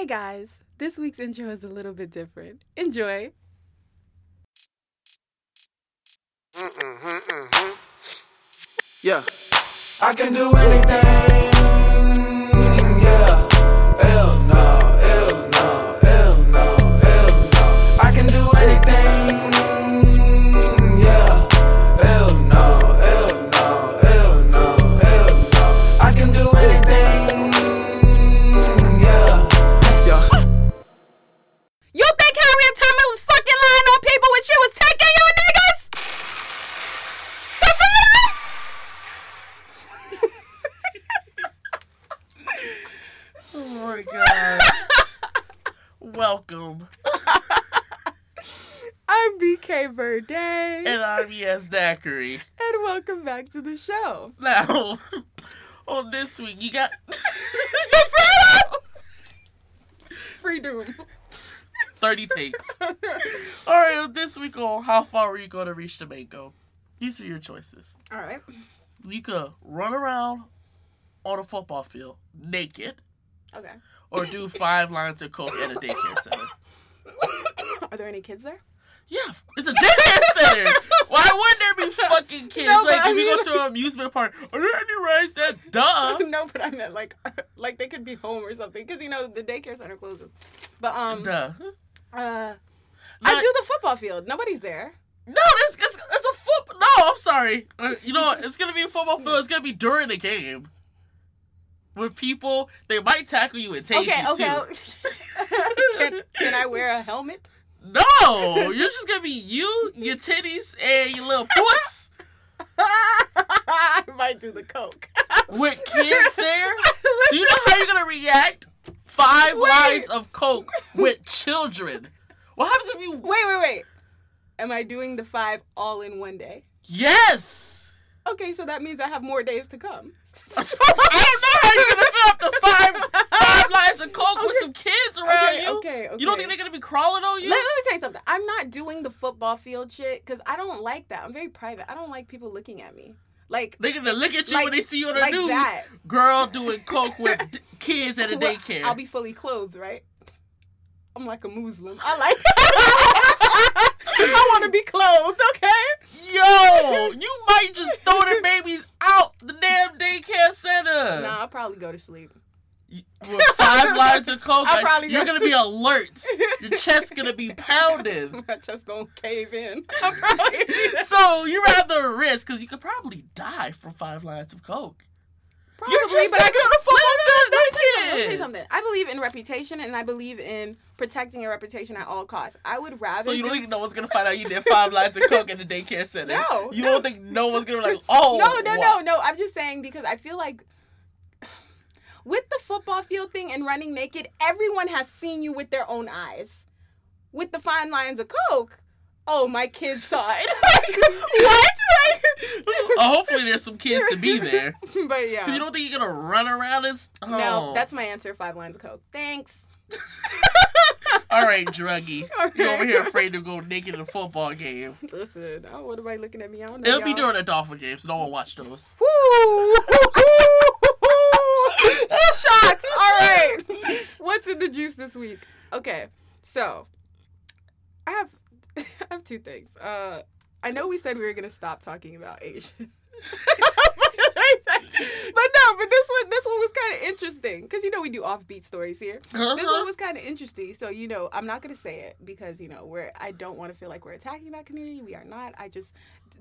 Hey guys, this week's intro is a little bit different. Enjoy. Mm-hmm, mm-hmm. Yeah. I can do anything. Back to the show. Now, on this week, you got Freedom. 30 takes. Alright, on this week on How Far Were You Going to Reach the Mango? These are your choices. All right. You could run around on a football field naked Okay. or do five lines of coke at a daycare center. Are there any kids there? Yeah, it's a daycare center. Why wouldn't there be fucking kids? No, like, I if you go to an amusement park, are there any rides that? Duh. no, but I meant like, like they could be home or something because you know the daycare center closes. But um, Duh. uh, I do the football field. Nobody's there. No, it's, it's, it's a football. No, I'm sorry. Uh, you know what? It's gonna be a football field. It's gonna be during the game. With people, they might tackle you and tase Okay, you okay. too. can, can I wear a helmet? No, you're just gonna be you, your titties, and your little puss I might do the coke. with kids there. Do you know how you're gonna react? Five Wait. lines of coke with children. What happens if you? Wait, wait, wait. Am I doing the five all in one day? Yes. Okay, so that means I have more days to come. I don't know how you're gonna fill up the five lines of coke with some kids around Okay, you. okay, okay. You don't think they're gonna be crawling on you? Let, let me tell you something. I'm not doing the football field shit because I don't like that. I'm very private. I don't like people looking at me. Like, They're gonna look at you Like- when they see you on the like news. that. Girl doing coke with d- kids at a well, daycare. I'll be fully clothed, right? I'm like a Muslim. I like. I want to be clothed, okay? Yo, you might just throw the babies out the damn daycare center. Nah, I'll probably go to sleep. With five lines of coke, you're gonna to- be alert. Your chest gonna be pounded. My chest gonna cave in. So you rather risk because you could probably die from five lines of coke. Probably, You're just but I to Let football me tell you field naked. something. I believe in reputation, and I believe in protecting your reputation at all costs. I would rather. So you don't do- think no one's gonna find out you did five lines of coke in the daycare center? No, You no. don't think no one's gonna be like, oh no, no, no, no. I'm just saying because I feel like with the football field thing and running naked, everyone has seen you with their own eyes. With the fine lines of coke, oh, my kids saw it. like, what? Oh, hopefully there's some kids to be there. but yeah, you don't think you're gonna run around as oh. No, that's my answer. Five lines of coke. Thanks. all right, druggy. All You're over here afraid to go naked in a football game. Listen, I don't want nobody looking at me. I don't know. It'll be y'all. during the Dolphin games. No one watch those. Woo! Shots. All right. What's in the juice this week? Okay, so I have I have two things. Uh, I know we said we were gonna stop talking about Asian. but no, but this one this one was kind of interesting because you know we do offbeat stories here. This Uh-huh. one was kind of interesting. So you know, I'm not gonna say it because you know we're. I don't want to feel like we're attacking that community. We are not. I just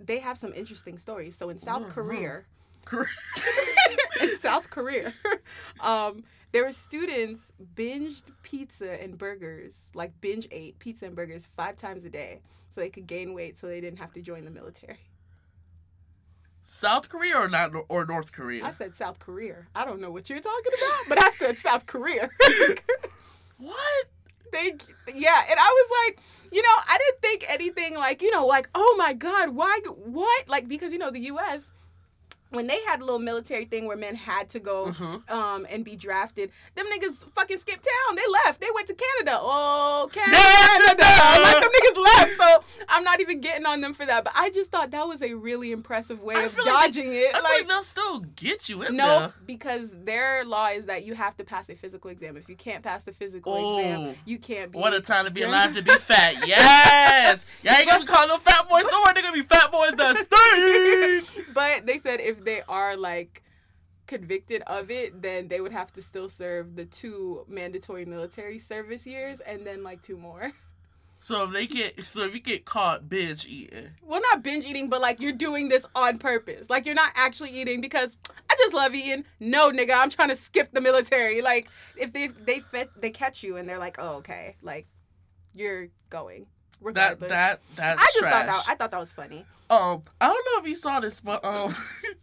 they have some interesting stories. So in South Korea, in South Korea, um, there were students binged pizza and burgers, like binge ate pizza and burgers five times a day, so they could gain weight, so they didn't have to join the military. South Korea or not or North Korea? I said South Korea. I don't know what you're talking about, but I said South Korea. what? they yeah and i was like you know i didn't think anything like you know like oh my god why what like because you know the us when they had a little military thing where men had to go Mhm. um and be drafted, them niggas fucking skipped town. They left. They went to Canada. Oh, Canada! like them niggas left. So I'm not even getting on them for that. But I just thought that was a really impressive way I of like dodging I it. feel Like, like they'll still get you in no, there. because their law is that you have to pass a physical exam. If you can't pass the physical Oh. exam, you can't be. What a time to be alive to be fat. Yes. Y'all ain't gonna be calling them fat boys. No more. They're gonna be fat boys that stink. But they said if they are like convicted of it, then they would have to still serve the two mandatory military service years and then like two more. So if they get, so if you get caught binge eating, Well, not binge eating, but like you're doing this on purpose. Like you're not actually eating because I just love eating. No, nigga, I'm trying to skip the military. Like if they they fit, they catch you and they're like, oh okay, like you're going. that Regardless. that that's I just trash. thought that I thought that was funny. Um, I don't know if you saw this, but um,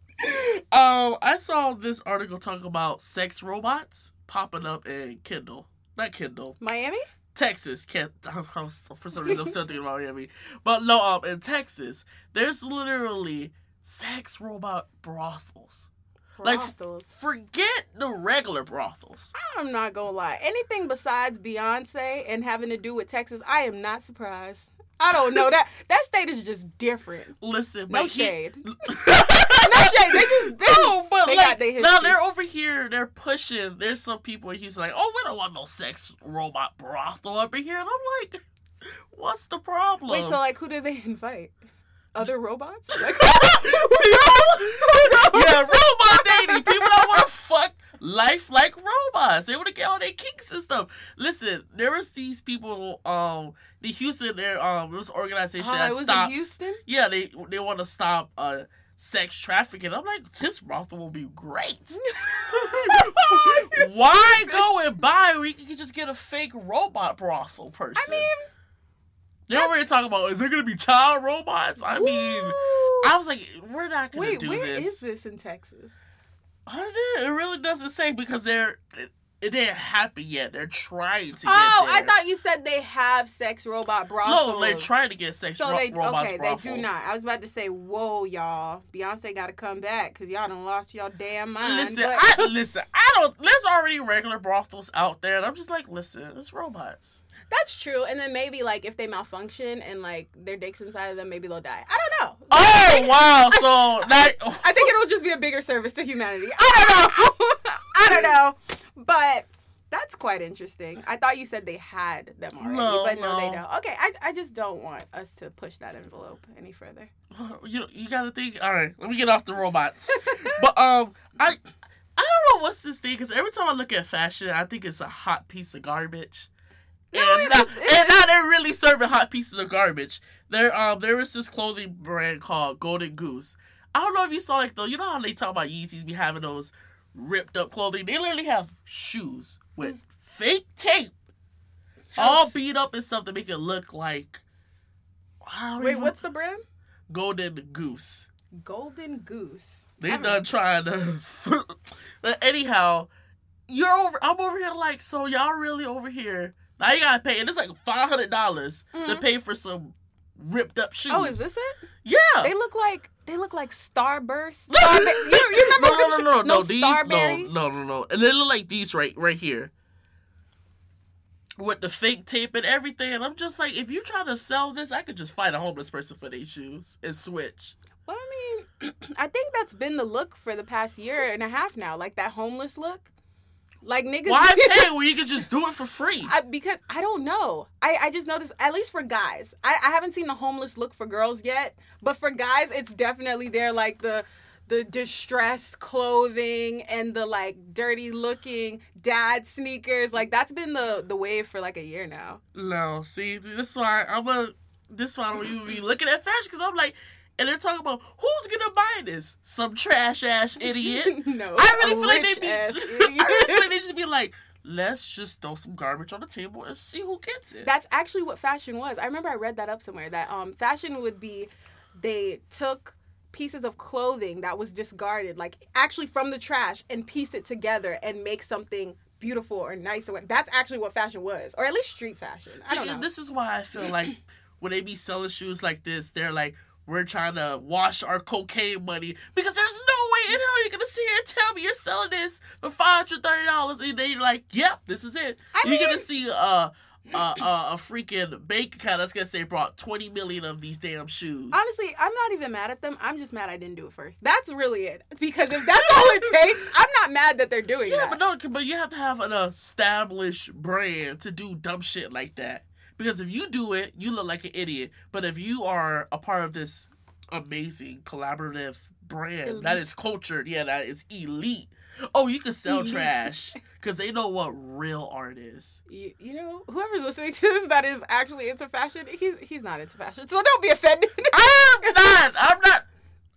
um, I saw this article talk about sex robots popping up in Kindle, not Kindle, Miami? Texas. Can't for some reason I'm still thinking about Miami, but no, um, in Texas, there's literally sex robot brothels. Like, Brothels. Forget the regular brothels. I'm not gonna lie. Anything besides Beyonce and having to do with Texas, I am not surprised. I don't know that that state is just different. Listen, No but he- shade. no shade. They just they, No, but they like, got their history. now they're over here. They're pushing. There's some people in Houston like, oh, we don't want no sex robot brothel in here. And I'm like, what's the problem? Wait, so like, who did they invite? Other robots? Like, yeah, robot dating. People that want to fuck life like robots. They want to get all their kinks and stuff. Listen, there was these people. Um, the Houston, there um, was organization oh, that was stops. in Houston. Yeah, they they want to stop uh sex trafficking. I'm like, this brothel will be great. Why go and buy where you can just get a fake robot brothel person? I mean, they're here talking about is there gonna be child robots? I mean, woo. I was like, we're not gonna wait, do where this. is this in Texas? It really doesn't say because they're ain't happy yet. They're trying to. Oh, I thought you said they have sex robot brothels. No, they're trying to get sex So ro- they robots okay, brothels. they do not. I was about to say, whoa, y'all, Beyonce got to come back because y'all done lost y'all damn mind. Listen, but- I listen. I don't. There's already regular brothels out there, and I'm just like, listen, it's robots. That's true. And then maybe like if they malfunction and like their dicks inside of them, maybe they'll die. I don't know. Oh wow! So that I think it'll just be a bigger service to humanity. I don't know. I don't know. But that's quite interesting. I thought you said they had them already, No, but no, they don't. Okay, I, I just don't want us to push that envelope any further. you you gotta think. All right, let me get off the robots. but um, I I don't know what's this thing because every time I look at fashion, I think it's a hot piece of garbage. And, now, and now they're really serving hot pieces of garbage. There um there is this clothing brand called Golden Goose. I don't know if you saw like though. You know how they talk about Yeezys be having those ripped up clothing. They literally have shoes with Mm. fake tape, all beat up and stuff to make it look like. Wait, even- what's the brand? Golden Goose? Golden Goose. They done trying to. but anyhow, you're over. I'm over here like, so y'all really over here? Now you gotta pay, and it's like five hundred dollars to Mhm. pay for some ripped up shoes. Oh, is this it? Yeah. They look like they look like Starburst. Starba- you, you remember no, no, no, no, sh- no, These, Starberry? no, no, no, no. And they look like these right, right here, with the fake tape and everything. And I'm just like, if you try to sell this, I could just find a homeless person for their shoes and switch. Well, I mean, I think that's been the look for the past year and a half now, like that homeless look. Like niggas. Why pay when you could just do it for free? I, because I don't know. I, I just noticed, at least for guys, I, I haven't seen the homeless look for girls yet, but for guys, it's definitely there, like the the distressed clothing and the like dirty looking dad sneakers. Like that's been the the wave for like a year now. No, see, this is why I'm a. This is why I don't even be looking at fashion because I'm like, and they're talking about who's gonna buy this? Some trash ass idiot. no, I really feel like they rich be. I really feel like they just be like, let's just throw some garbage on the table and see who gets it. That's actually what fashion was. I remember I read that up somewhere that um fashion would be they took pieces of clothing that was discarded, like actually from the trash, and piece it together and make something beautiful or nice. Or that's actually what fashion was, or at least street fashion. I don't know. this is why I feel like when they be selling shoes like this, they're like, we're trying to wash our cocaine money because there's no way in hell you're gonna sit here and tell me you're selling this for five hundred thirty dollars, and you're like, "Yep, this is it." I you're mean- gonna see uh, uh, uh, a freaking bank account that's gonna say brought twenty million of these damn shoes. Honestly, I'm not even mad at them. I'm just mad I didn't do it first. That's really it. Because if that's all it takes, I'm not mad that they're doing it. Yeah, that. but no, but you have to have an established brand to do dumb shit like that. Because if you do it, you look like an idiot. But if you are a part of this amazing collaborative brand that Elite. is cultured, yeah, that is elite. Oh, you can sell Elite. trash because they know what real art is. you, you know, whoever's listening to this that is actually into fashion, he's he's not into fashion. So don't be offended. I'm not. I'm not.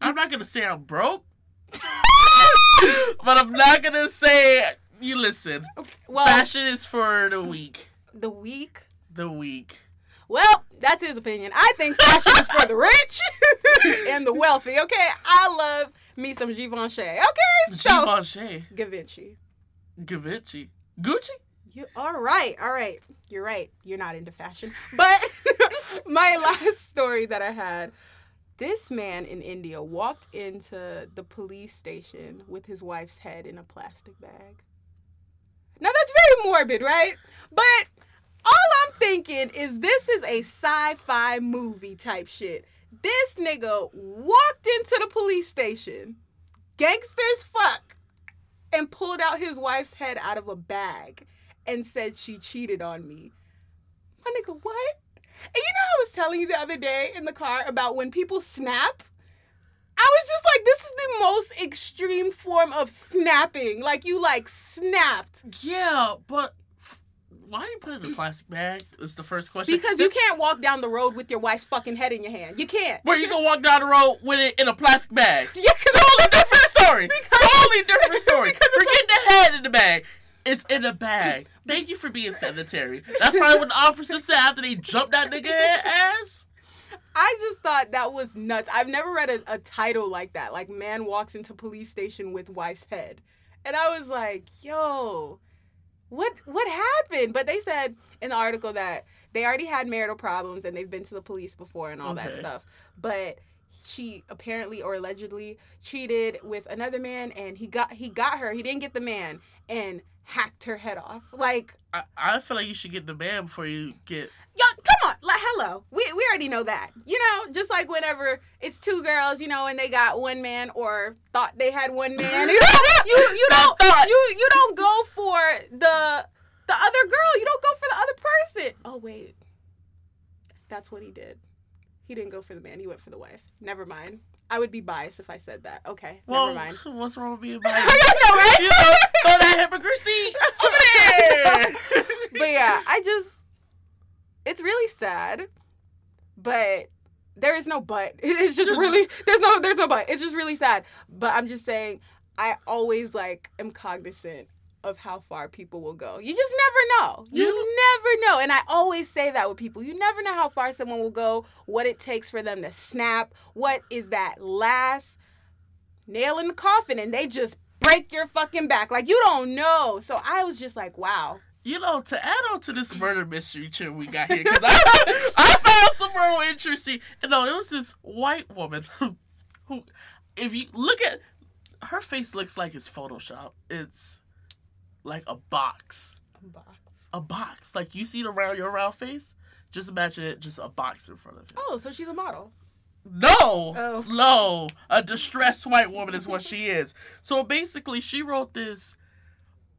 I'm not gonna say I'm broke, but I'm not gonna say you listen. well, Fashion is for the weak. the weak. The week. Well, that's his opinion. I think fashion is for the rich and the wealthy. Okay, I love me some Givenchy. Okay, so Givenchy. Givenchy. Givenchy. Gucci? You all right? All right. You're right. You're not into fashion. But my last story that I had, this man in India walked into the police station with his wife's head in a plastic bag. Now that's very morbid, right? But I'm thinking is this is a sci-fi movie type shit. This nigga walked into the police station, gangster as fuck, and pulled out his wife's head out of a bag and said she cheated on me. My nigga, what? And you know, I was telling you the other day in the car about when people snap. I was just like, this is the most extreme form of snapping. Like you like snapped Yeah, but why you put it in a plastic bag? Is the first question. because you can't walk down the road with your wife's fucking head in your hand. You can't. But you gonna walk down the road with it in a plastic bag? Yeah, Totally different story. Because- totally different story. Forget the head in the bag. It's in a bag. Thank you for being sanitary. That's probably what the officer said after they jumped that nigga head ass. I just thought that was nuts. I've never read a, a title like that. Like man walks into police station with wife's head. And I was like, yo, what what happened? But they said in the article that they already had marital problems and they've been to the police before and all that stuff. But she apparently or allegedly cheated with another man and he got he got her. He didn't get the man and hacked her head off. Like I, I feel like you should get the man before you get. Yo, come We we already know that. You know, just like whenever it's two girls, you know, and they got one man or thought they had one man. You you, don't you you don't go for the the other girl. You don't go for the other person. Oh wait. That's what he did. He didn't go for the man, he went for the wife. Never mind. I would be biased if I said that. Okay, Well, never mind. what's wrong with being I biased? know, right? you know, throw that hypocrisy over there. but yeah, I just it's really sad, but there is no but. It's just really there's no there's no but. It's just really sad. But I'm just saying I always like am cognizant of how far people will go. You just never know. You You- never know. And I always say that with people. You never know how far someone will go, what it takes for them to snap, what is that last nail in the coffin and they just break your fucking back. Like you don't know. So I was just like, wow. You know, to add on to this murder mystery chill we got here, because I, I found some real interesting. You know, it was this white woman who, who, if you look at her face, looks like it's Photoshop. It's like a box, A Box. a box. Like you see the round your round face. Just imagine it, just a box in front of it. Oh, so she's a model. No, Oh. no, a distressed white woman is what she is. So basically, she wrote this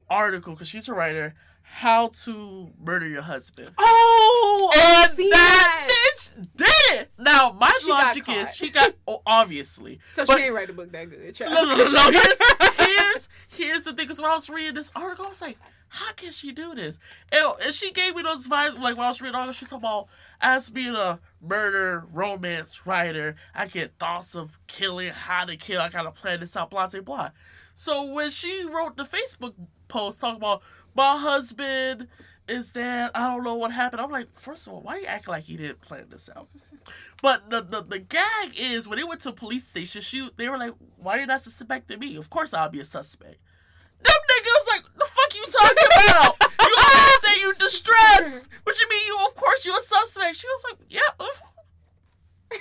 article because she's a writer. How to murder your husband. Oh, And that that. bitch did it. Now my She logic is she got oh, obviously. So But- she ain't write a book that good. child. No, no, no, no. Here's, here's here's the thing. Because when I was reading this article, I was like, how can she do this? And, and she gave me those vibes. Like when I was reading the article, she's talking about as being a murder romance writer, I get thoughts of killing, how to kill. I gotta plan this out, blah blah blah. So when she wrote the Facebook post talking about my husband is that I don't know what happened. I'm like, first of all, why you acting like you didn't plan this out? But the, the the gag is when they went to a police station, she they were like, "Why are you not suspecting me? Of course I'll be a suspect." Them niggas like, "The fuck you talking about? you always say you distressed. What you mean? You of course you a suspect?" She was like, "Yeah." Uh-huh. and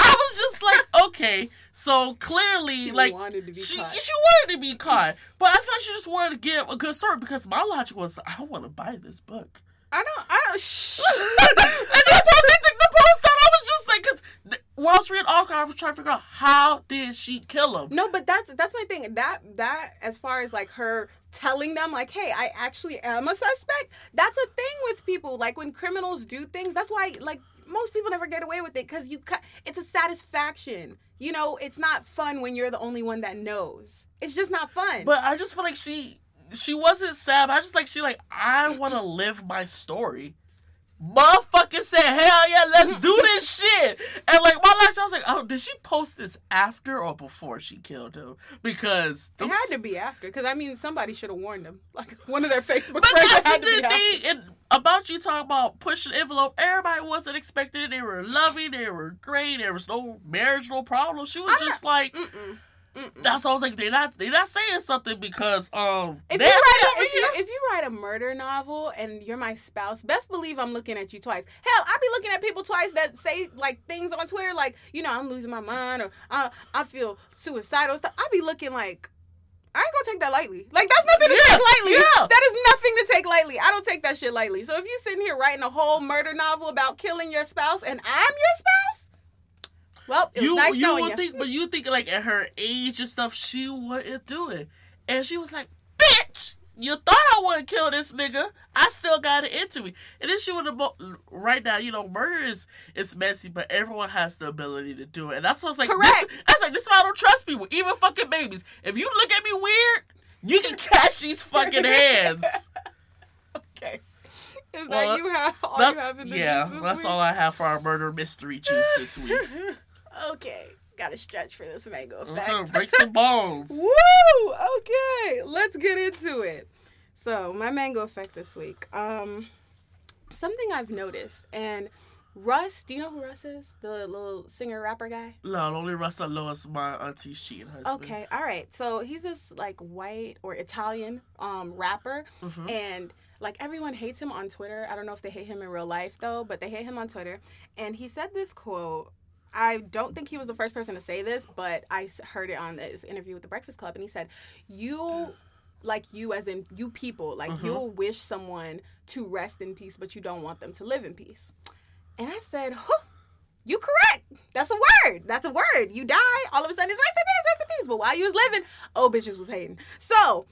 I was just like, "Okay." So clearly, She like wanted she she wanted to be caught, but I feel like she just wanted to give a good story because my logic was, I want to buy this book. I don't. I don't. Shh. and then they took the post out. I was just like, because was reading all I was trying to figure out how did she kill him. No, but that's that's my thing. That that as far as like her telling them like, "Hey, I actually am a suspect." That's a thing with people. Like when criminals do things, that's why like most people never get away with it cuz you cut it's a satisfaction. You know, it's not fun when you're the only one that knows. It's just not fun. But I just feel like she she wasn't sad. I just like she like I want to live my story. Motherfucker said, "Hell yeah, let's mm-hmm. do this shit." And like my life, I was like, "Oh, did she post this after or before she killed him?" Because it had to be after cuz I mean somebody should have warned them. Like one of their Facebook But friends that's had the to be after. thing and about you talking about pushing the envelope. Everybody wasn't expecting it. They were loving. They were great. There was no marriage, no problem. She was I'm just like, Mm-mm. Mm-mm. that's why I was like, they're not, they're not saying something because um, If you, write a, if, you, if you write a murder novel and you're my spouse, best believe I'm looking at you twice. Hell, I be looking at people twice that say like things on Twitter, like you know I'm losing my mind or I I feel suicidal stuff. I be looking like I ain't gonna take that lightly. Like that's nothing to Yeah, take lightly. yeah. That is nothing to take lightly. I don't take that shit lightly. So if you sitting here writing a whole murder novel about killing your spouse and I'm your spouse, well, it was you nice you would you. think, but you think like at her age and stuff, she wouldn't do it. And she was like, "Bitch, you thought I wouldn't kill this nigga? I still got it into me." And then she would have right now. You know, murder is it's messy, but everyone has the ability to do it. And that's what's like. Correct. This, that's like this is why I don't trust people, even fucking babies. If you look at me weird, you can catch these fucking hands. okay. Is Well, that you have all you have in the yeah, that's week? all I have for our murder mystery juice this week. okay, gotta stretch for this mango effect. Mhm, Break some bones. Woo! Okay, let's get into it. So my mango effect this week. Um, something I've noticed, and Russ. Do you know who Russ is? The little singer rapper guy. No, the only Russell Lewis, my auntie's cheating husband. Okay, all right. So he's this like white or Italian um rapper, Mhm. and like everyone hates him on Twitter. I don't know if they hate him in real life though, but they hate him on Twitter. And he said this quote. I don't think he was the first person to say this, but I heard it on this interview with the Breakfast Club, and he said, "You." Like you, as in you people, like Mhm. you'll wish someone to rest in peace, but you don't want them to live in peace. And I said, huh, you correct. That's a word. That's a word. You die, all of a sudden it's rest in peace, rest in peace. But while you was living, oh bitches was hating. So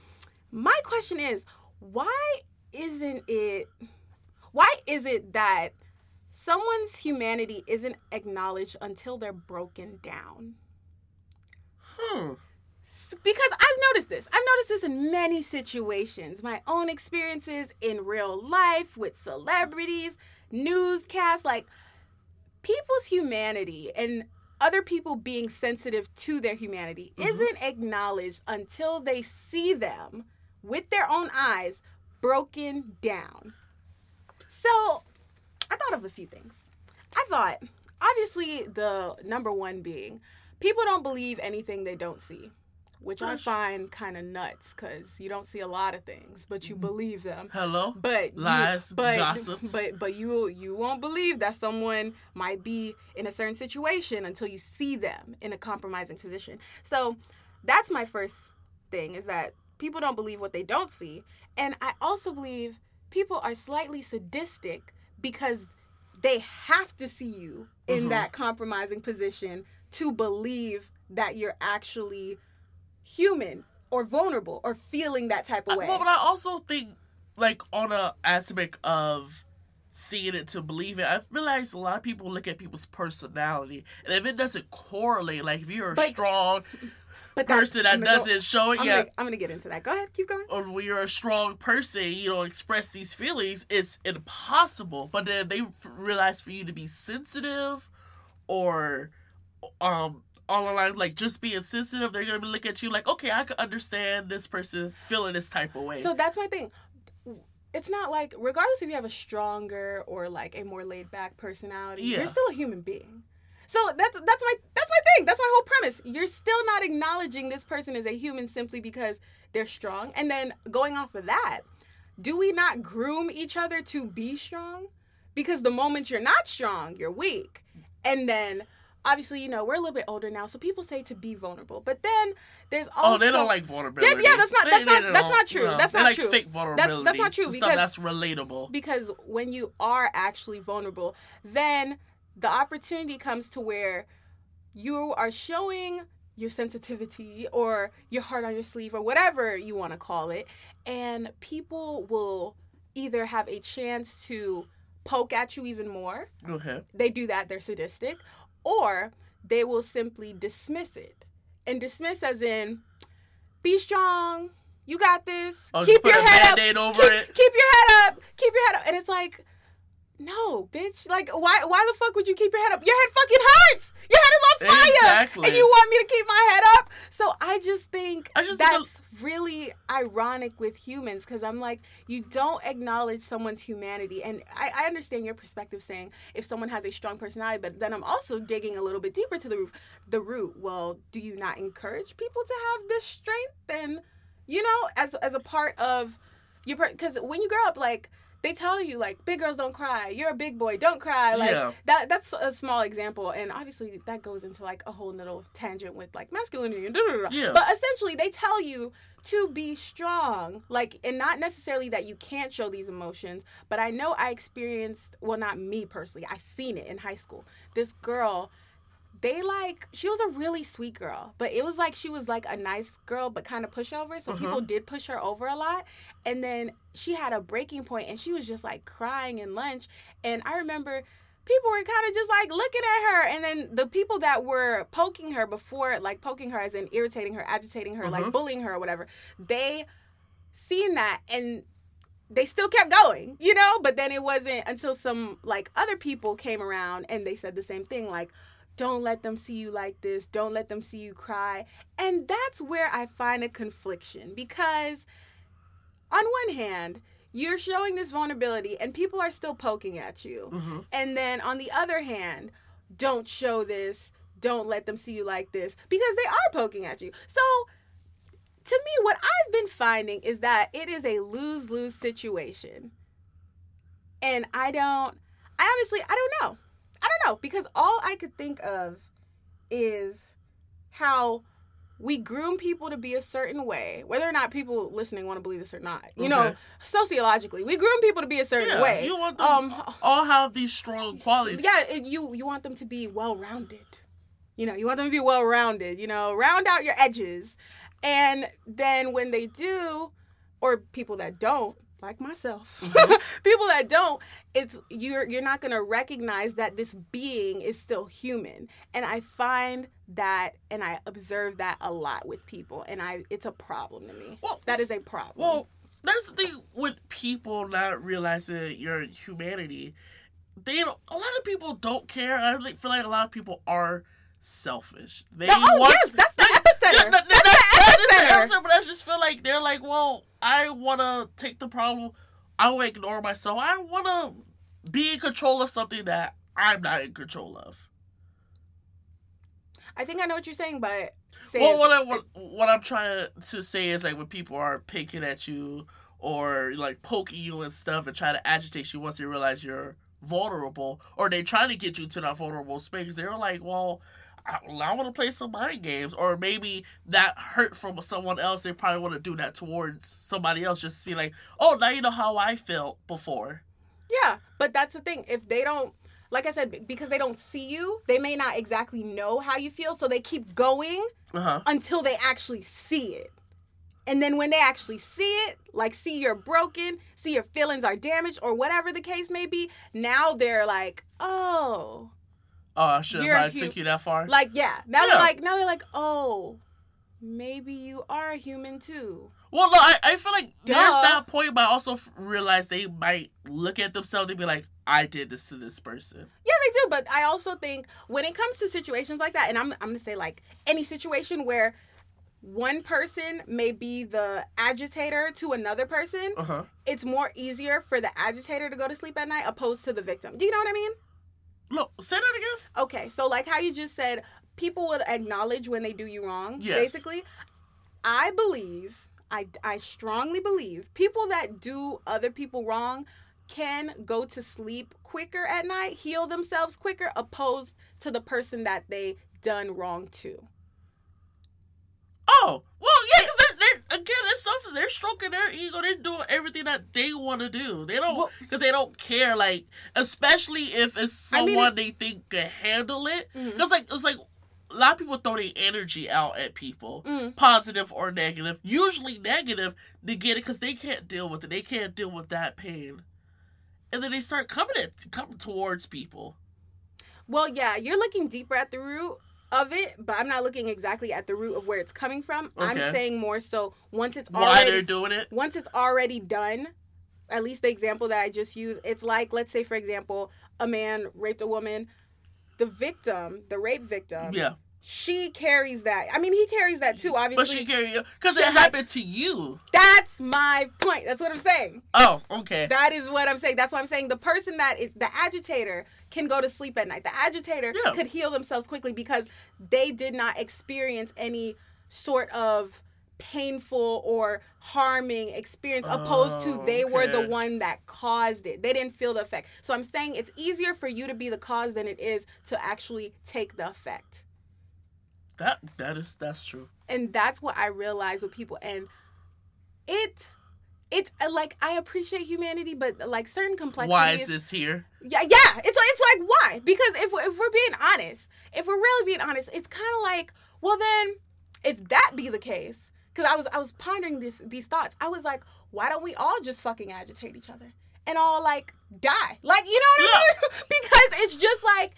my question is, why isn't it why is it that someone's humanity isn't acknowledged until they're broken down? Hmm. Because I've noticed this. I've noticed this in many situations. My own experiences in real life with celebrities, newscasts, like people's humanity and other people being sensitive to their humanity Mhm. isn't acknowledged until they see them with their own eyes broken down. So, I thought of a few things. I thought, obviously, the number one being people don't believe anything they don't see, which I find kind of nuts because you don't see a lot of things, but you mm-hmm. believe them. Hello. But you- Lies, but, gossips. but but you you won't believe that someone might be in a certain situation until you see them in a compromising position. So that's my first thing is that people don't believe what they don't see, and I also believe people are slightly sadistic because they have to see you in Mhm. that compromising position to believe that you're actually human or vulnerable or feeling that type of way. Well, but I also think, like, on a aspect of seeing it to believe it, I've realized a lot of people look at people's personality, and if it doesn't correlate, like if you're a But- strong but person that I'm gonna go- doesn't show it, I'm, yeah, gonna, I'm gonna get into that. Go ahead, keep going. or when you're a strong person, you don't express these feelings, it's impossible. But then they realize for you to be sensitive or um all along, like just being sensitive, they're gonna be look at you like, okay, I can understand this person feeling this type of way. So that's my thing. It's not like regardless if you have a stronger or like a more laid back personality, Yeah. you're still a human being. So that's that's my that's my thing. That's my whole premise. You're still not acknowledging this person as a human simply because they're strong. And then going off of that, do we not groom each other to be strong? Because the moment you're not strong, you're weak. And then obviously, you know, we're a little bit older now, so people say to be vulnerable. But then there's also Oh, they don't like vulnerability. Yeah, yeah, that's not- that's they not- don't- that's not true. no. That's they not like true. fake That's- vulnerability. that's not true because- stuff that's relatable. because when you are actually vulnerable, then the opportunity comes to where you are showing your sensitivity or your heart on your sleeve or whatever you want to call it, and people will either have a chance to poke at you even more. Okay. They do that, they're sadistic, or they will simply dismiss it. And dismiss as in, be strong, you got this, Oh, keep just put your a head up, keep, it. keep your head up, keep your head up. And it's like, no, bitch. Like, why why the fuck would you keep your head up? Your head fucking hurts. Your head is on fire. Exactly. And you want me to keep my head up? So I just think I just think that's really ironic with humans because I'm like, you don't acknowledge someone's humanity. And I, I understand your perspective saying if someone has a strong personality, but then I'm also digging a little bit deeper to the root. The root. Well, do you not encourage people to have this strength and you know, as as a part of your because when you grow up, like they tell you, like big girls don't cry. You're a big boy, don't cry. Like Yeah. that. That's a small example, and obviously that goes into like a whole little tangent with like masculinity and da da da. Yeah. But essentially, they tell you to be strong, like, and not necessarily that you can't show these emotions. But I know I experienced, well, not me personally. I seen it in high school. This girl they like she was a really sweet girl but it was like she was like a nice girl but kind of pushover so Uh-huh. people did push her over a lot and then she had a breaking point and she was just like crying in lunch and i remember people were kind of just like looking at her and then the people that were poking her before like poking her as in irritating her agitating her Uh-huh. like bullying her or whatever they seen that and they still kept going, you know? But then it wasn't until some like other people came around and they said the same thing like don't let them see you like this. Don't let them see you cry. And that's where I find a confliction because on one hand, you're showing this vulnerability and people are still poking at you. hmm And then on the other hand, don't show this. Don't let them see you like this because they are poking at you. So, to me, what I've been finding is that it is a lose lose situation. And I don't, I honestly, I don't know. I don't know because all I could think of is how we groom people to be a certain way, whether or not people listening want to believe this or not. You know, sociologically, we groom people to be a certain Yeah, way. you want them um, all have these strong qualities. yeah, you you want them to be well rounded. You know, you want them to be well rounded. You know, round out your edges, and then when they do, or people that don't, like myself, mm-hmm. people that don't, it's you're you're not gonna recognize that this being is still human, and I find that, and I observe that a lot with people, and I it's a problem to me. Well, that is a problem. Well, that's the thing with people not realizing your humanity. They don't, a lot of people don't care. I feel like a lot of people are selfish. They No, oh, want yes, that's the epicenter. That's that- the that is epicenter. epicenter, But I just feel like they're like, well, I want to take the problem. I will ignore myself. I want to be in control of something that I'm not in control of. I think I know what you're saying, but say Well, what I what, what I'm trying to say is like when people are picking at you or like poking you and stuff and trying to agitate you once they realize you're vulnerable or they trying to get you to that vulnerable space, they're like, well. I, want to play some mind games, or maybe that hurt from someone else. They probably want to do that towards somebody else, just to be like, "Oh, now you know how I felt before." Yeah, but that's the thing. If they don't, like I said, because they don't see you, they may not exactly know how you feel, so they keep going Uh huh. until they actually see it. And then when they actually see it, like see you're broken, see your feelings are damaged, or whatever the case may be, now they're like, oh, Oh, I should have took you that far. like yeah. Now Yeah. they're like, now they're like, oh, maybe you are a human too. Well, no, I, I feel like there's that point, but I also f- realize they might look at themselves and be like, I did this to this person. Yeah, they do. But I also think when it comes to situations like that, and I'm, I'm going to say like any situation where one person may be the agitator to another person, Uh huh. it's more easier for the agitator to go to sleep at night opposed to the victim. Do you know what I mean? Look, say that again. Okay, so like how you just said, people would acknowledge when they do you wrong. Yes. Basically, I believe, I, I strongly believe, people that do other people wrong can go to sleep quicker at night, heal themselves quicker, opposed to the person that they done wrong to. Oh, well, yeah, because they're, they're, again, it's something they're stroking their ego. They're doing everything that they want to do. They don't because they don't care. Like, especially if it's someone I mean, they think can handle it. Because mm-hmm. like it's like a lot of people throw their energy out at people, mm. positive or negative. Usually negative, they get it because they can't deal with it. They can't deal with that pain, and then they start coming at coming towards people. Well, yeah, you're looking deeper at the root of it, but I'm not looking exactly at the root of where it's coming from. Okay. I'm saying more so once it's already, why they're doing it. Once it's already done, at least the example that I just used, it's like let's say for example, a man raped a woman, the victim, the rape victim, yeah, she carries that. I mean, he carries that too, obviously. But she carries it because it happened to you. That's my point. That's what I'm saying. Oh, okay. That is what I'm saying. That's why I'm saying the person that is the agitator can go to sleep at night. The agitator yeah. could heal themselves quickly because they did not experience any sort of painful or harming experience opposed oh, to they okay. were the one that caused it. They didn't feel the effect. So I'm saying it's easier for you to be the cause than it is to actually take the effect. That that is that's true. And that's what I realize with people and it it's uh, like I appreciate humanity, but like certain complexities. Why is this here? Yeah, yeah. It's it's like why? Because if if we're being honest, if we're really being honest, it's kind of like, well, then if that be the case, because I was I was pondering this these thoughts. I was like, why don't we all just fucking agitate each other and all like die? Like you know what I mean? because it's just like,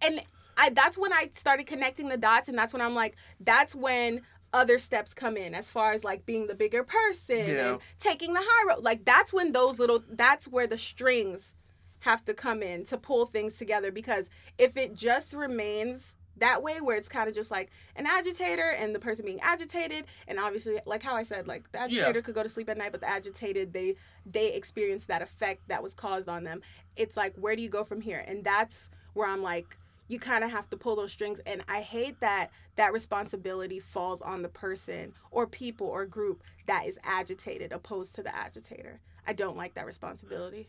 and I that's when I started connecting the dots, and that's when I'm like, that's when other steps come in as far as like being the bigger person yeah. and taking the high road. Like that's when those little that's where the strings have to come in to pull things together because if it just remains that way where it's kind of just like an agitator and the person being agitated and obviously like how i said like the agitator yeah. could go to sleep at night but the agitated they they experience that effect that was caused on them it's like where do you go from here and that's where i'm like you kind of have to pull those strings. And i hate that that responsibility falls on the person or people or group that is agitated opposed to the agitator. I don't like that responsibility.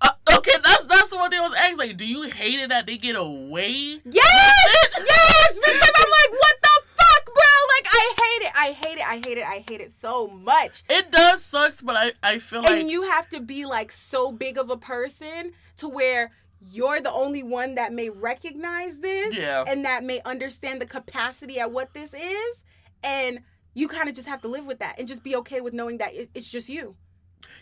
Uh, okay that's that's what they was asking. Like do you hate it that they get away yes! yes! Because i'm like what the fuck bro? Like i hate it. I hate it. I hate it. I hate it so much. It does sucks but i i feel like and you have to be like so big of a person to where you're the only one that may recognize this yeah. and that may understand the capacity at what this is and you kind of just have to live with that and just be okay with knowing that it, it's just you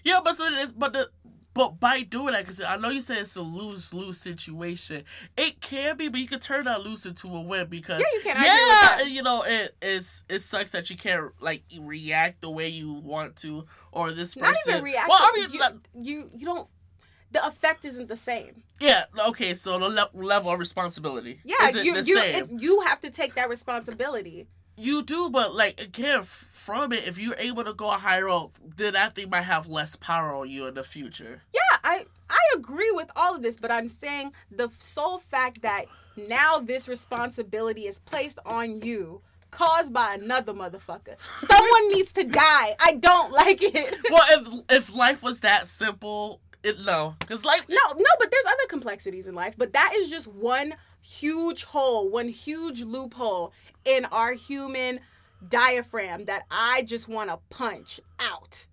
yeah but so it is but the but by doing that, because I know you said it's a lose lose situation, it can be, but you can turn that lose into a win because yeah, you can. Yeah, you know, it it's it sucks that you can't like react the way you want to, or this person. Not even react. Well, I mean, you, like, you you don't the effect isn't the same. Yeah. Okay. So the le- level of responsibility. Yeah. you you it, you have to take that responsibility. You do, but like again, from it, if you're able to go a higher road, then that thing might have less power on you in the future. Yeah, I I agree with all of this, but I'm saying the sole fact that now this responsibility is placed on you caused by another motherfucker. Someone needs to die. I don't like it. well, if if life was that simple, it, no, because like no, no, but there's other complexities in life. But that is just one huge hole, one huge loophole in our human diaphragm that I just want to punch out,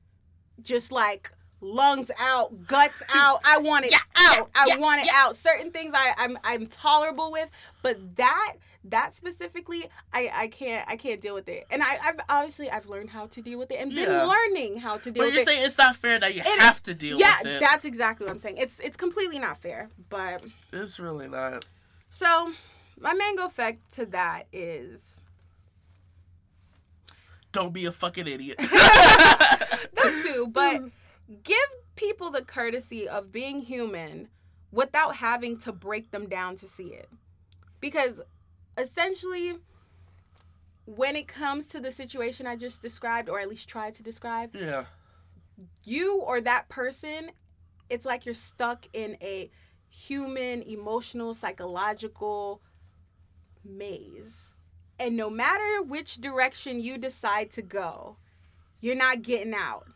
just like lungs out, guts out. I want it yeah, out. Yeah, I yeah, want it out. Certain things I, I'm I'm tolerable with, but that that specifically I, I can't I can't deal with it. And I, I've obviously I've learned how to deal with it and yeah. been learning how to deal but with it. But you're saying it's not fair that you it, have to deal yeah, with it. Yeah, that's exactly what I'm saying. It's it's completely not fair. But it's really not. So my mango effect to that is don't be a fucking idiot. that too, but give people the courtesy of being human without having to break them down to see it. Because essentially when it comes to the situation I just described, or at least tried to describe, yeah, you or that person, it's like you're stuck in a human, emotional, psychological maze. And no matter which direction you decide to go, you're not getting out.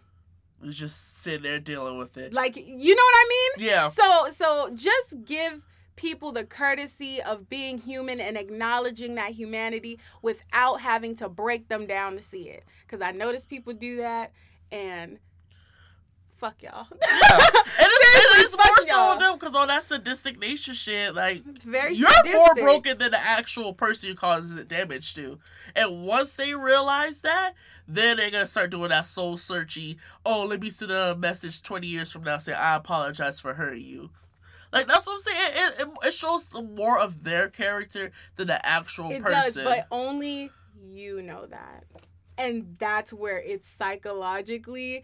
just sitting there dealing with it. Like, you know what I mean? Yeah. So, so just give people the courtesy of being human and acknowledging that humanity without having to break them down to see it. Because I notice people do that, and fuck y'all. Yeah. And it's, and it's more so on them because all that sadistic nature shit, like It's very you're more broken than the actual person you causes the damage to. And once they realize that, then they're gonna start doing that soul searchy. Oh, let me send a message twenty years from now saying I apologize for hurting you. Like that's what I'm saying. It, it, it shows more of their character than the actual It person. does, but only you know that. And that's where it's psychologically.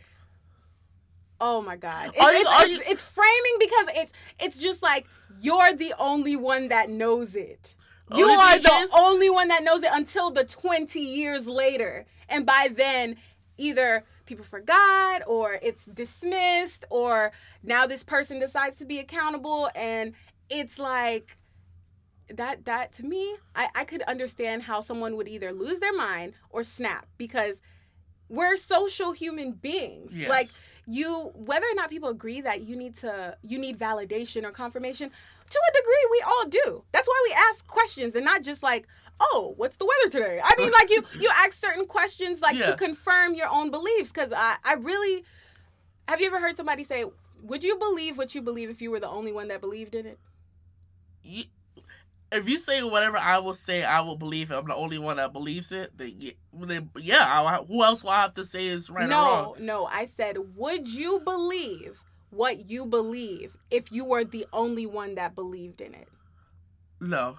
Oh my god! It's, you- it's, are it's, you- it's framing because it's it's just like you're the only one that knows it. Oh, you are the is- only one that knows it until the 20 years later. And by then, either people forgot or it's dismissed or now this person decides to be accountable and it's like that that to me I, I could understand how someone would either lose their mind or snap because we're social human beings Yes. like you whether or not people agree that you need to you need validation or confirmation to a degree we all do that's why we ask questions and not just like oh what's the weather today i mean like you you ask certain questions like Yeah. to confirm your own beliefs because i i really have you ever heard somebody say would you believe what you believe if you were the only one that believed in it you, if you say whatever I will say, I will believe it. I'm the only one that believes it. Then, yeah, then, yeah I, who else will I have to say is right or wrong? no no i said would you believe what you believe if you were the only one that believed in it No,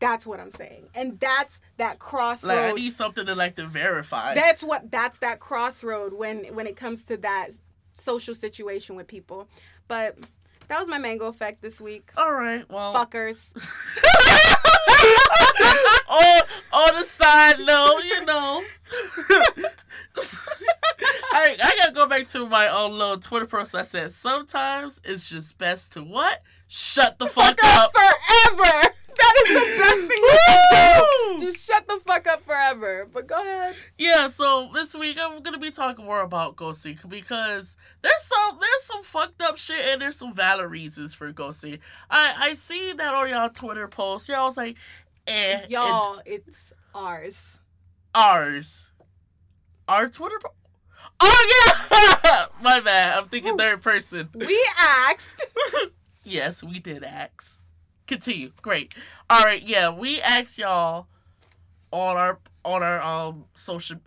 that's what i'm saying. And that's that crossroad. Like I need something to like to verify. that's what that's that crossroad when when it comes to that social situation with people. But that was my mango effect this week. All right, well, fuckers. On on the side note, you know, I I gotta go back to my own little Twitter post. I said sometimes it's just best to what? Shut the fuck, fuck up up. forever the best thing you can do just shut the fuck up forever but go ahead Yeah, so this week I'm gonna be talking more about ghosting because there's some there's some fucked up shit and there's some valid reasons for ghosting. I I see that on y'all Twitter posts. Y'all was like, eh, and y'all it's ours ours, our Twitter. Po- oh yeah, my bad. I'm thinking third person. we asked yes, we did ask. Continue. Great. All right. Yeah, we asked y'all on our on our um social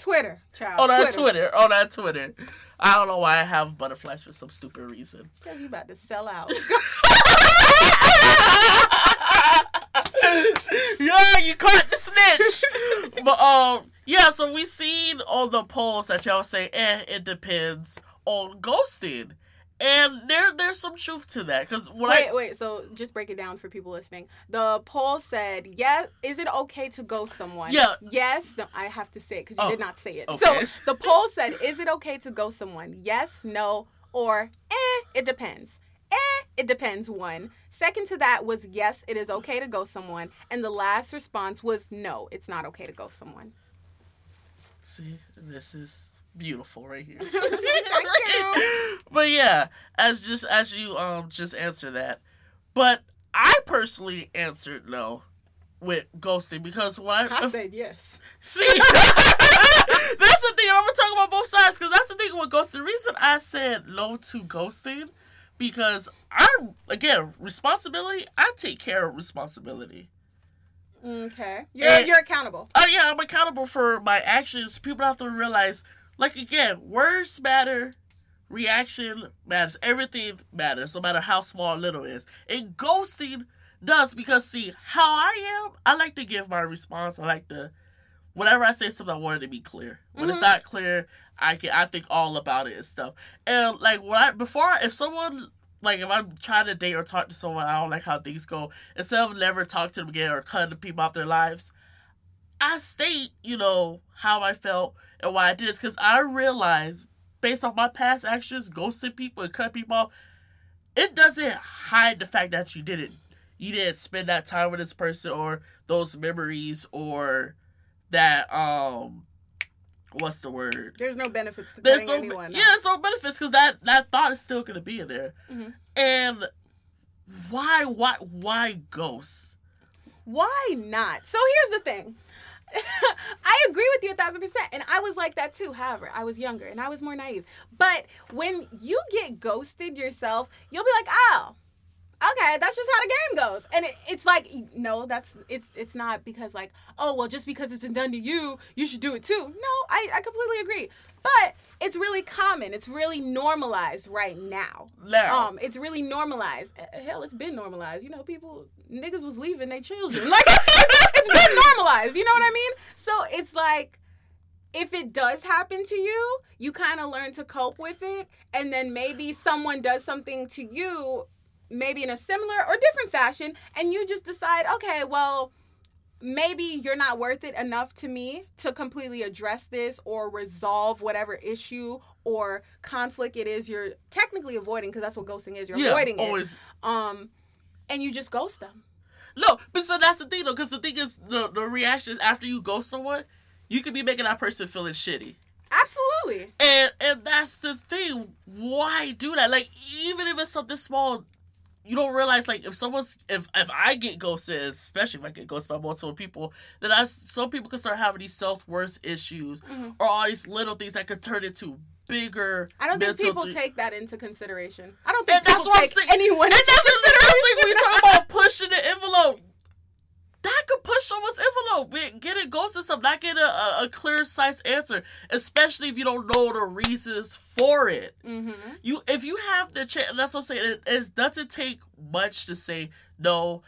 twitter child on our Twitter. On our Twitter. I don't know why I have butterflies for some stupid reason. because you about to sell out yeah, you caught the snitch. but um, yeah. So we seen all the polls that y'all say, eh, it depends on ghosting, and there there's some truth to that because wait I wait so just break it down for people listening. The poll said yes is it okay to ghost someone? Yeah. yes no i have to say it because you Oh, did not say it. Okay. so the poll said is it okay to ghost someone? Yes no or eh it depends. Eh it depends one. Second to that was yes it is okay to ghost someone. And the last response was no it's not okay to ghost someone. See this is beautiful right here. But yeah, as just as you um just answer that, but I personally answered no with ghosting because why? I, i said yes See, that's the thing. and I'm gonna talk about both sides because that's the thing with ghosting. The reason I said no to ghosting because I again responsibility. I take care of responsibility. okay you're, Eh. you're accountable Oh yeah, I'm accountable for my actions. People have to realize, like again, words matter, reaction matters, everything matters, no matter how small or little it is. And ghosting does because see how I am. I like to give my response. I like to whenever I say something, I want it to be clear. When it's Mhm. not clear, I can I think all about it and stuff. And like when I before if someone like if I'm trying to date or talk to someone, I don't like how things go. Instead of never talk to them again or cutting the people off their lives, I state you know how I felt and why I did this because I realized based off my past actions, ghosting people and cut people off, it doesn't hide the fact that you didn't you didn't spend that time with this person or those memories or that um what's the word? There's no benefits to There's no anyone. yeah, there's no benefits because that that thought is still gonna be in there. Mhm. And why why why ghosts? Why not? So here's the thing. I agree with you a thousand percent. And I was like that too. However, I was younger and I was more naive. But when you get ghosted yourself, you'll be like, oh, okay, that's just how the game goes. And it, it's like, no, that's it's it's not because like, oh well, just because it's been done to you, you should do it too. No, I, I completely agree. But it's really common. It's really normalized right now. Now, Um, it's really normalized. Hell, it's been normalized. You know, people niggas was leaving their children. Like it's, been normalized. You know what I mean? So it's like if it does happen to you, you kind of learn to cope with it, and then maybe someone does something to you, maybe in a similar or different fashion, and you just decide, okay, well. Maybe you're not worth it enough to me to completely address this or resolve whatever issue or conflict it is you're technically avoiding because that's what ghosting is. You're yeah, avoiding it. Um, and you just ghost them. No, but so that's the thing though, because the thing is, the the reaction is after you ghost someone, you could be making that person feeling shitty. Absolutely. And and that's the thing. Why do that? Like even if it's something small, you don't realize like if someone's if if I get ghosted, especially if I get ghosted by multiple people, then I some people can start having these self worth issues Mhm. or all these little things that could turn into bigger. I don't think people thi- take that into consideration. I don't think And that's people what I'm saying. anyone And that's the like we talk about pushing the envelope. That could push someone's envelope. Get- Getting ghosted, stuff, not getting a, a, a clear, concise answer, especially if you don't know the reasons for it. hmm You, if you have the chance, that's what I'm saying. It, it doesn't take much to say no.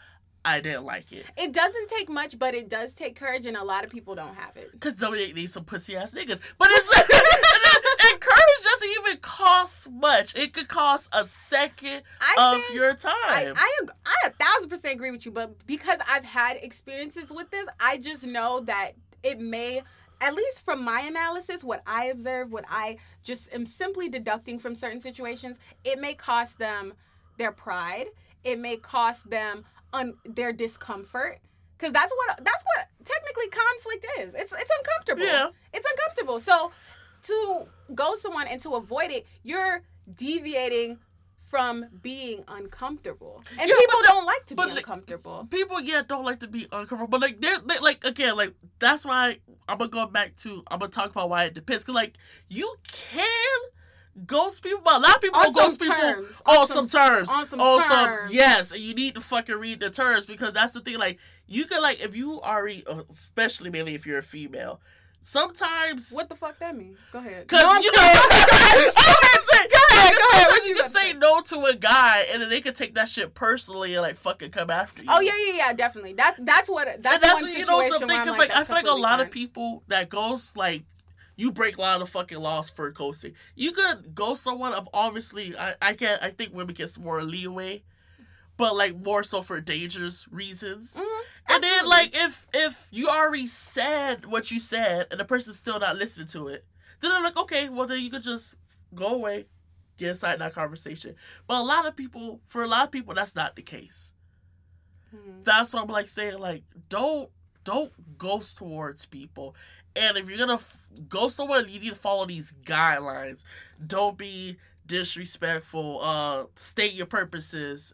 I didn't like it It doesn't take much, but it does take courage, and a lot of people don't have it. because they need some pussy ass niggas. But it's like, and, and courage doesn't even cost much. It could cost a second I of your time. I, I I a thousand percent agree with you, but because I've had experiences with this, I just know that it may, at least from my analysis, what I observe, what I just am simply deducting from certain situations, it may cost them their pride. It may cost them un- their discomfort. Cause that's what that's what technically conflict is. It's it's uncomfortable. Yeah. It's uncomfortable. So to go someone and to avoid it, you're deviating from being uncomfortable. And Yeah, people but don't like to be uncomfortable. people yeah don't like to be uncomfortable but like they're, they like again like that's why i'm gonna go back to i'm gonna talk about why it depends because like you can ghost people but a lot of people On ghost people terms. on, On some, some- terms on some On terms. yes and you need to fucking read the terms because that's the thing like you could like if you already uh, especially mainly if you're a female sometimes What the fuck that mean? Go ahead. Cause No, you know. I was gonna say, Go ahead, go ahead. What you you can say no to a guy, and then they can take that shit personally and like fucking come after you. Oh yeah, yeah, yeah, definitely. That that's what that's, and that's one what- you know something because like, like, I feel like a lot of people that goes like you break a lot of fucking laws for ghosting. You could ghost someone of obviously I I can I think women get some more leeway, but like more so for dangerous reasons. Mhm, And then like if if you already said what you said and the person's still not listening to it, then I'm like, okay, well then you could just go away, get inside that conversation. But a lot of people, for a lot of people, that's not the case. Mhm. That's why I'm like saying like don't don't ghost towards people. And if you're gonna f- ghost someone, you need to follow these guidelines. Don't be disrespectful. Uh, state your purposes.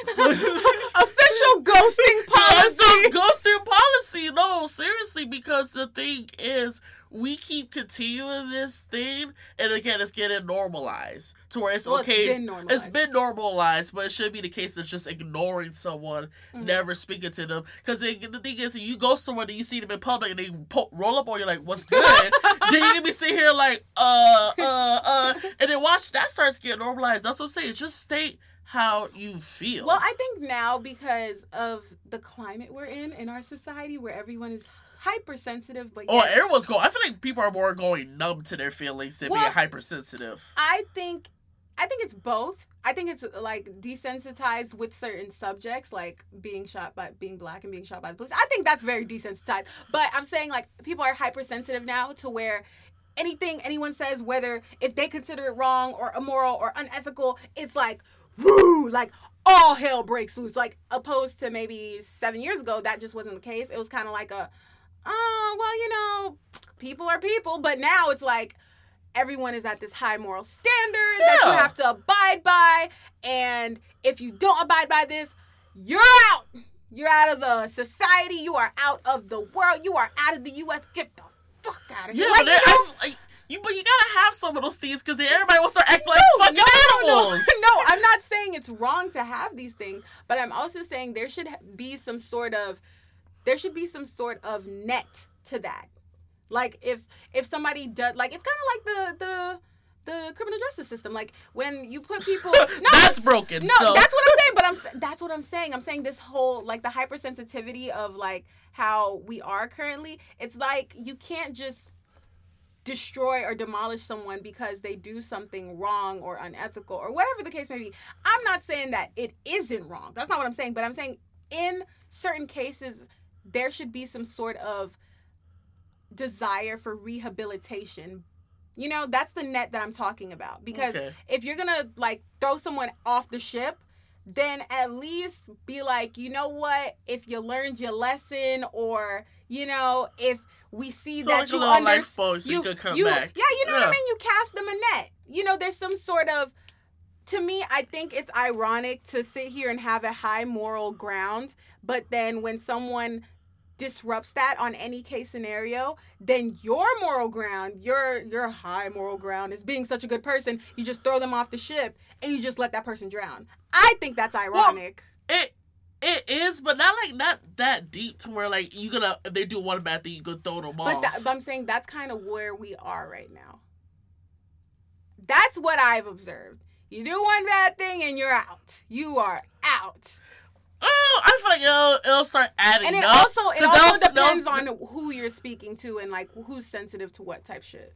official ghosting policy. Ghosting policy. No, seriously, because the thing is, we keep continuing this thing, and again, it's getting normalized to where it's Well, it's okay. been normalized. It's been normalized, but it should be the case of just ignoring someone, Mhm. never speaking to them. Because the thing is, you go somewhere and you see them in public, and they po- roll up on you like, "What's good?" then you can be sitting here like, "Uh, uh, uh," and then watch that starts getting normalized. That's what I'm saying. Just state how you feel. Well, I think now because of the climate we're in in our society, where everyone is hypersensitive, but Oh, everyone's going. I feel like people are more going numb to their feelings than Well- being hypersensitive. I think I think it's both. I think it's like desensitized with certain subjects, like being shot by being black and being shot by the police. I think that's very desensitized. But I'm saying like people are hypersensitive now to where anything anyone says, whether if they consider it wrong or immoral or unethical, it's like woo, like all hell breaks loose. Like opposed to maybe seven years ago, that just wasn't the case. It was kind of like a oh, well, you know, people are people, but now it's like everyone is at this high moral standard that you have to abide by, and if you don't abide by this, you're out. You're out of the society. You are out of the world. You are out of the U.S. Get the fuck out of here. Yeah, Like, you know, I, you but you gotta have some of those things because then everybody will start acting like No, fucking no, no, no. animals. No, I'm not saying it's wrong to have these things, but I'm also saying there should be some sort of there should be some sort of net to that. Like if if somebody does like it's kind of like the the the criminal justice system. Like when you put people no, That's broken. no, so. that's what I'm saying. But I'm that's what I'm saying. I'm saying this whole like the hypersensitivity of like how we are currently. It's like you can't just destroy or demolish someone because they do something wrong or unethical or whatever the case may be. I'm not saying that it isn't wrong. That's not what I'm saying. But I'm saying in certain cases there should be some sort of desire for rehabilitation. You know, that's the net that I'm talking about. Because Okay. if you're gonna like throw someone off the ship, then at least be like, you know what? If you learned your lesson, or you know, if we see So that like a you little under- life boat so you could come you- back. Yeah, you know what I mean. You cast them a net. You know, there's some sort of. To me, I think it's ironic to sit here and have a high moral ground, but then when someone disrupts that on any case scenario, then your moral ground, your your high moral ground is being such a good person, you just throw them off the ship and you just let that person drown. I think that's ironic. It is, but not like not that deep to where like you gonna if they do one bad thing you could throw them but, off. that, but I'm saying that's kind of where we are right now. That's what I've observed. You do one bad thing and you're out. You are out. oh, I feel like it'll it'll start adding And it up. also it also depends on who you're speaking to and like who's sensitive to what type shit.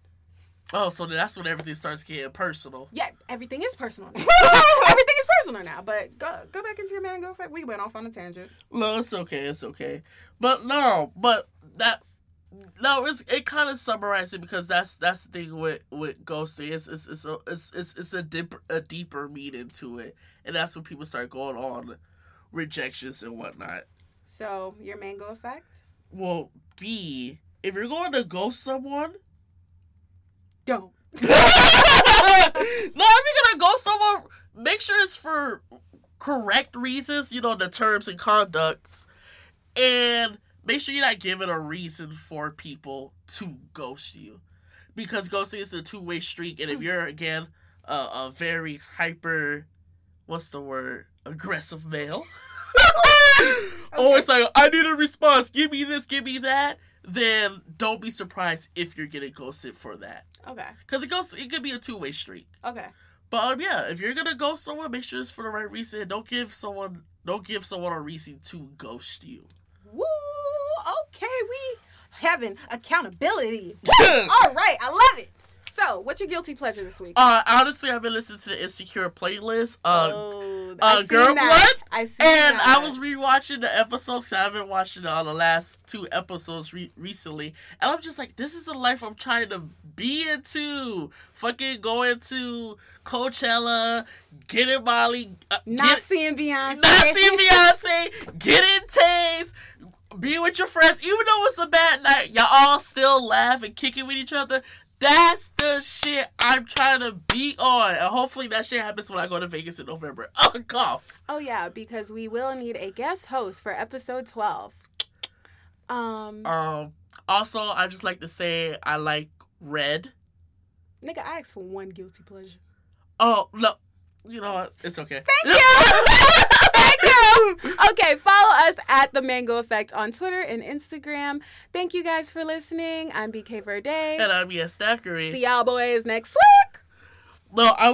Oh, so that's when everything starts getting personal. Yeah, everything is personal everything is personal now. But go go back into your mango effect. We went off on a tangent. No, it's okay, it's okay. But no, but that no, it's it kind of summarizes it because that's that's the thing with with ghosting. It's it's it's a it's it's, it's a deeper a deeper meaning to it, and that's when people start going on rejections and whatnot. So your mango effect? Well, B, if you're going to ghost someone, Don't. no, if you're gonna ghost someone, make sure it's for correct reasons. You know the terms and conducts, and make sure you're not giving a reason for people to ghost you, because ghosting is a two way street. And if hmm. you're again a, a very hyper, what's the word, aggressive male, or it's like I need a response, give me this, give me that. Then don't be surprised if you're getting ghosted for that. Okay. Cause it goes, it could be a two way street. Okay. But um, yeah, if you're gonna ghost someone, make sure it's for the right reason. Don't give someone, don't give someone a reason to ghost you. Woo! Okay, we having accountability. All right, I love it. So, what's your guilty pleasure this week? Uh, honestly, I've been listening to the Insecure playlist. Uh, oh, uh, Girl that. Blood, I and that. I was rewatching the episodes because I haven't watched uh, the last two episodes re- recently, and I'm just like, this is the life I'm trying to be into. Fucking going to Coachella, getting Molly, uh, not get- seeing Beyonce. not seeing Beyonce, getting tased, be with your friends, even though it's a bad night, y'all all still laugh and kicking with each other. That's the shit I'm trying to be on. And hopefully that shit happens when I go to Vegas in November. Oh, cough. Oh yeah, because we will need a guest host for episode twelve. Um, Um. Also, I just like to say I like red. nigga, I asked for one guilty pleasure. Oh no, you know what? It's okay. Thank you. Okay, follow us at the Mango Effect on Twitter and Instagram. Thank you guys for listening. I'm BK Verde. And I'm yes, Thackeray. See y'all boys next week. No, I